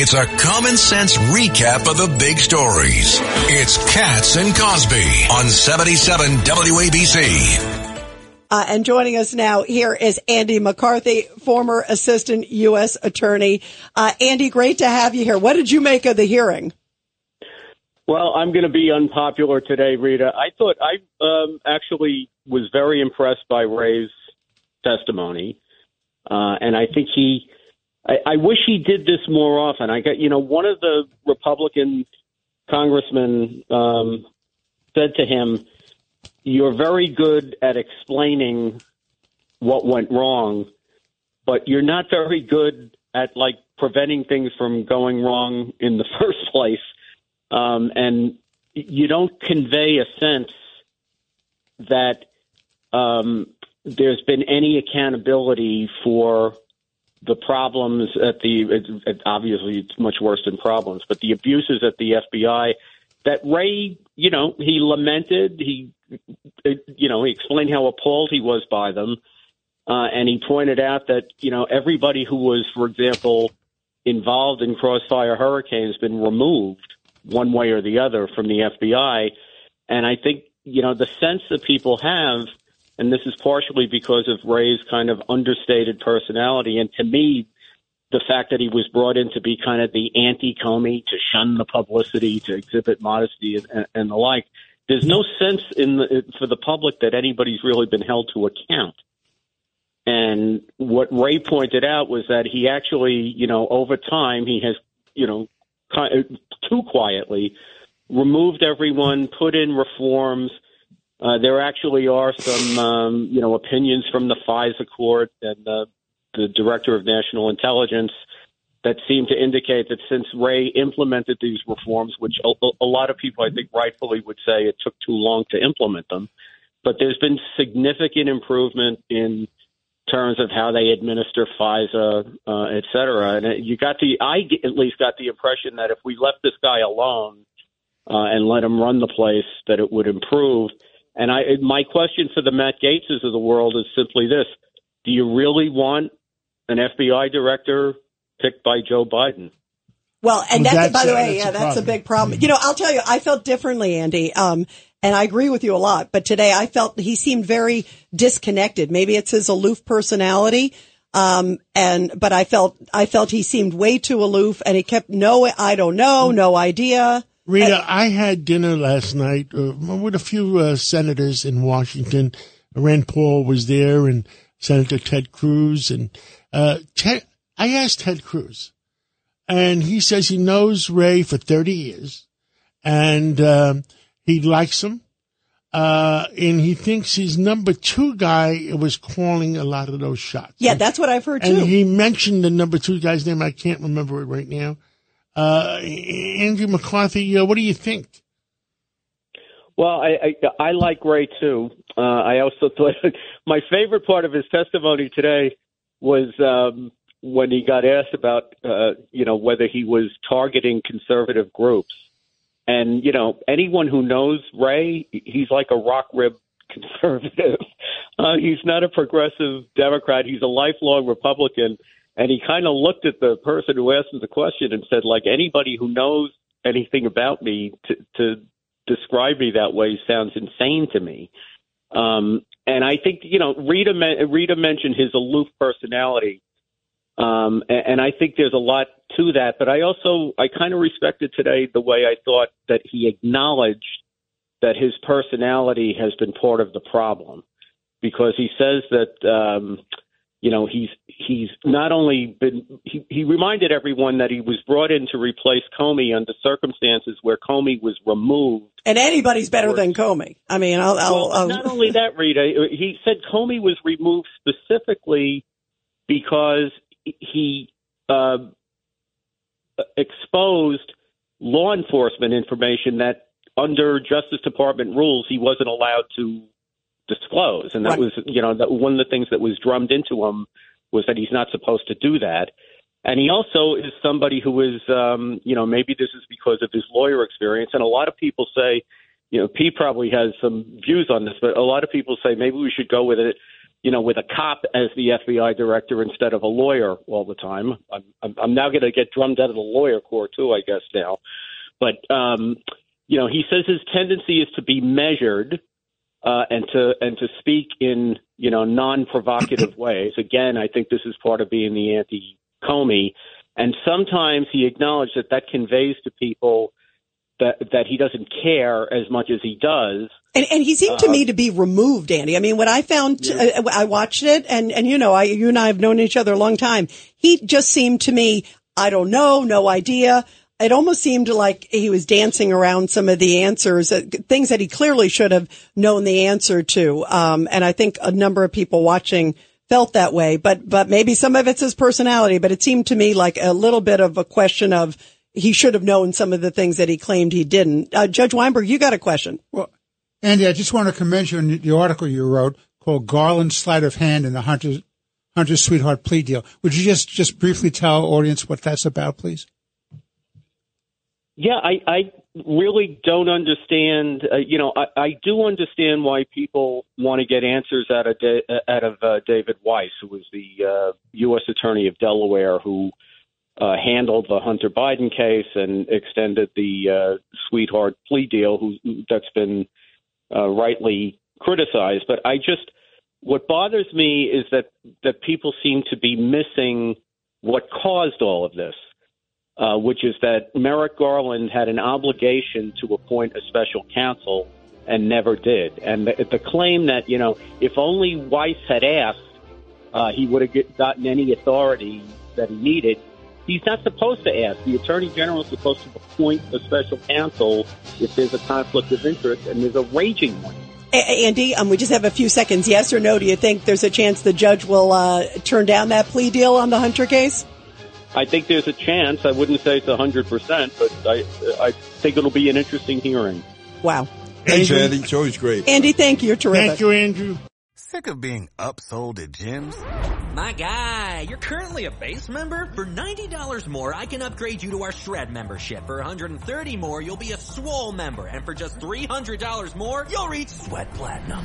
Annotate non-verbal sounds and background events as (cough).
It's a common sense recap of the big stories. It's Cats and Cosby on 77 WABC. Uh, and joining us now here is Andy McCarthy, former assistant U.S. attorney. Uh, Andy, great to have you here. What did you make of the hearing? Well, I'm going to be unpopular today, Rita. I thought I um, actually was very impressed by Wray's testimony, uh, and I think he I, I wish he did this more often. I got, you know, one of the Republican congressmen um, said to him, "You're very good at explaining what went wrong, but you're not very good at like preventing things from going wrong in the (laughs) first place, um, and you don't convey a sense that." Um, there's been any accountability for the problems at the it, it, obviously it's much worse than problems, but the abuses at the FBI that Wray, you know, he lamented, he, you know, he explained how appalled he was by them, uh, and he pointed out that you know everybody who was, for example, involved in Crossfire Hurricane has been removed one way or the other from the FBI, and I think you know the sense that people have and this is partially because of Wray's kind of understated personality. And to me, the fact that he was brought in to be kind of the anti Comey, to shun the publicity, to exhibit modesty and, and the like, there's no sense in the, for the public that anybody's really been held to account. And what Wray pointed out was that he actually, you know, over time, he has, you know, too quietly removed everyone, put in reforms uh, there actually are some, um, you know, opinions from the FISA court and uh, the director of national intelligence that seem to indicate that since Wray implemented these reforms, which a, a lot of people I think rightfully would say it took too long to implement them, but there's been significant improvement in terms of how they administer FISA, uh, et cetera. And you got the, I at least got the impression that if we left this guy alone uh, and let him run the place, that it would improve. And I, my question for the Matt Gaetzes of the world is simply this: Do you really want an FBI director picked by Joe Biden? Well, and that's, that's by the way, yeah, that's a big problem. You know, I'll tell you, I felt differently, Andy. Um, and I agree with you a lot, but today I felt he seemed very disconnected. Maybe it's his aloof personality. Um, and, but I felt, I felt he seemed way too aloof and he kept no, I don't know, no idea. Rita, I had dinner last night uh, with a few uh, senators in Washington. Rand Paul was there, and Senator Ted Cruz, and uh, Ted. I asked Ted Cruz, and he says he knows Wray for thirty years, and um, he likes him, uh, and he thinks his number two guy was calling a lot of those shots. Yeah, that's what I've heard too. And he mentioned the number two guy's name. I can't remember it right now. Uh, Andrew McCarthy, uh, what do you think? Well, I, I, I like Wray too. Uh, I also (laughs) thought my favorite part of his testimony today was um, when he got asked about, uh, you know, whether he was targeting conservative groups. And you know, anyone who knows Wray, he's like a rock rib (laughs) conservative. Uh, he's not a progressive Democrat. He's a lifelong Republican and he kind of looked at the person who asked him the question and said, like anybody who knows anything about me to, to describe me that way sounds insane to me. Um, and I think you know Rita Rita mentioned his aloof personality, um, and, and I think there's a lot to that. But I also I kind of respected today the way I thought that he acknowledged that his personality has been part of the problem, because he says that um, you know he's he's not only been he, he reminded everyone that he was brought in to replace Comey under circumstances where Comey was removed. And anybody's better than Comey. I mean, I'll, I'll, well, I'll... not only that, Rita. He said Comey was removed specifically because he uh, exposed law enforcement information that under Justice Department rules he wasn't allowed to disclose. And that right. was, you know, that one of the things that was drummed into him was that he's not supposed to do that. And he also is somebody who is, um, you know, maybe this is because of his lawyer experience. And a lot of people say, you know, Pete probably has some views on this, but a lot of people say maybe we should go with it you know, with a cop as the FBI director instead of a lawyer all the time. I'm, I'm, I'm now going to get drummed out of the lawyer corps too, I guess now. But um, you know, he says his tendency is to be measured uh, and to and to speak in you know non-provocative (coughs) ways. Again, I think this is part of being the anti-Comey, and sometimes he acknowledged that that conveys to people that that he doesn't care as much as he does. And, and he seemed to me uh, to be removed, Andy. I mean, when I found, yeah. uh, I watched it, and and you know, I you and I have known each other a long time. He just seemed to me, I don't know, no idea. It almost seemed like he was dancing around some of the answers, things that he clearly should have known the answer to. Um, and I think a number of people watching felt that way, but but maybe some of it's his personality. But it seemed to me like a little bit of a question of he should have known some of the things that he claimed he didn't. Uh, Judge Weinberg, you got a question. Well, Andy, I just want to commend you on the article you wrote called Garland's Sleight of Hand in the Hunter's, Hunter's Sweetheart Plea Deal. Would you just, just briefly tell our audience what that's about, please? Yeah, I, I really don't understand. Uh, you know, I, I do understand why people want to get answers out of out of uh, David Weiss, who was the uh, U.S. Attorney of Delaware, who uh, handled the Hunter Biden case and extended the uh, sweetheart plea deal, who that's been uh, rightly criticized. But I just what bothers me is that that people seem to be missing what caused all of this, uh, which is that Merrick Garland had an obligation to appoint a special counsel and never did. And the, the claim that you know if only Weiss had asked, uh, he would have gotten any authority that he needed He's not supposed to ask. The Attorney General is supposed to appoint a special counsel if there's a conflict of interest, and there's a raging one. Andy, um, we just have a few seconds. Yes or no? Do you think there's a chance the judge will uh, turn down that plea deal on the Hunter case? I think there's a chance. I wouldn't say it's 100%, but I, I think it'll be an interesting hearing. Wow. Thanks, Andy. It's always great. Andy, thank you. You're terrific. Thank you, Andrew. Sick of being upsold at gyms? My guy, you're currently a base member? For $90 more, I can upgrade you to our Shred membership. For 130 more, you'll be a Swole member. And for just $300 more, you'll reach Sweat Platinum.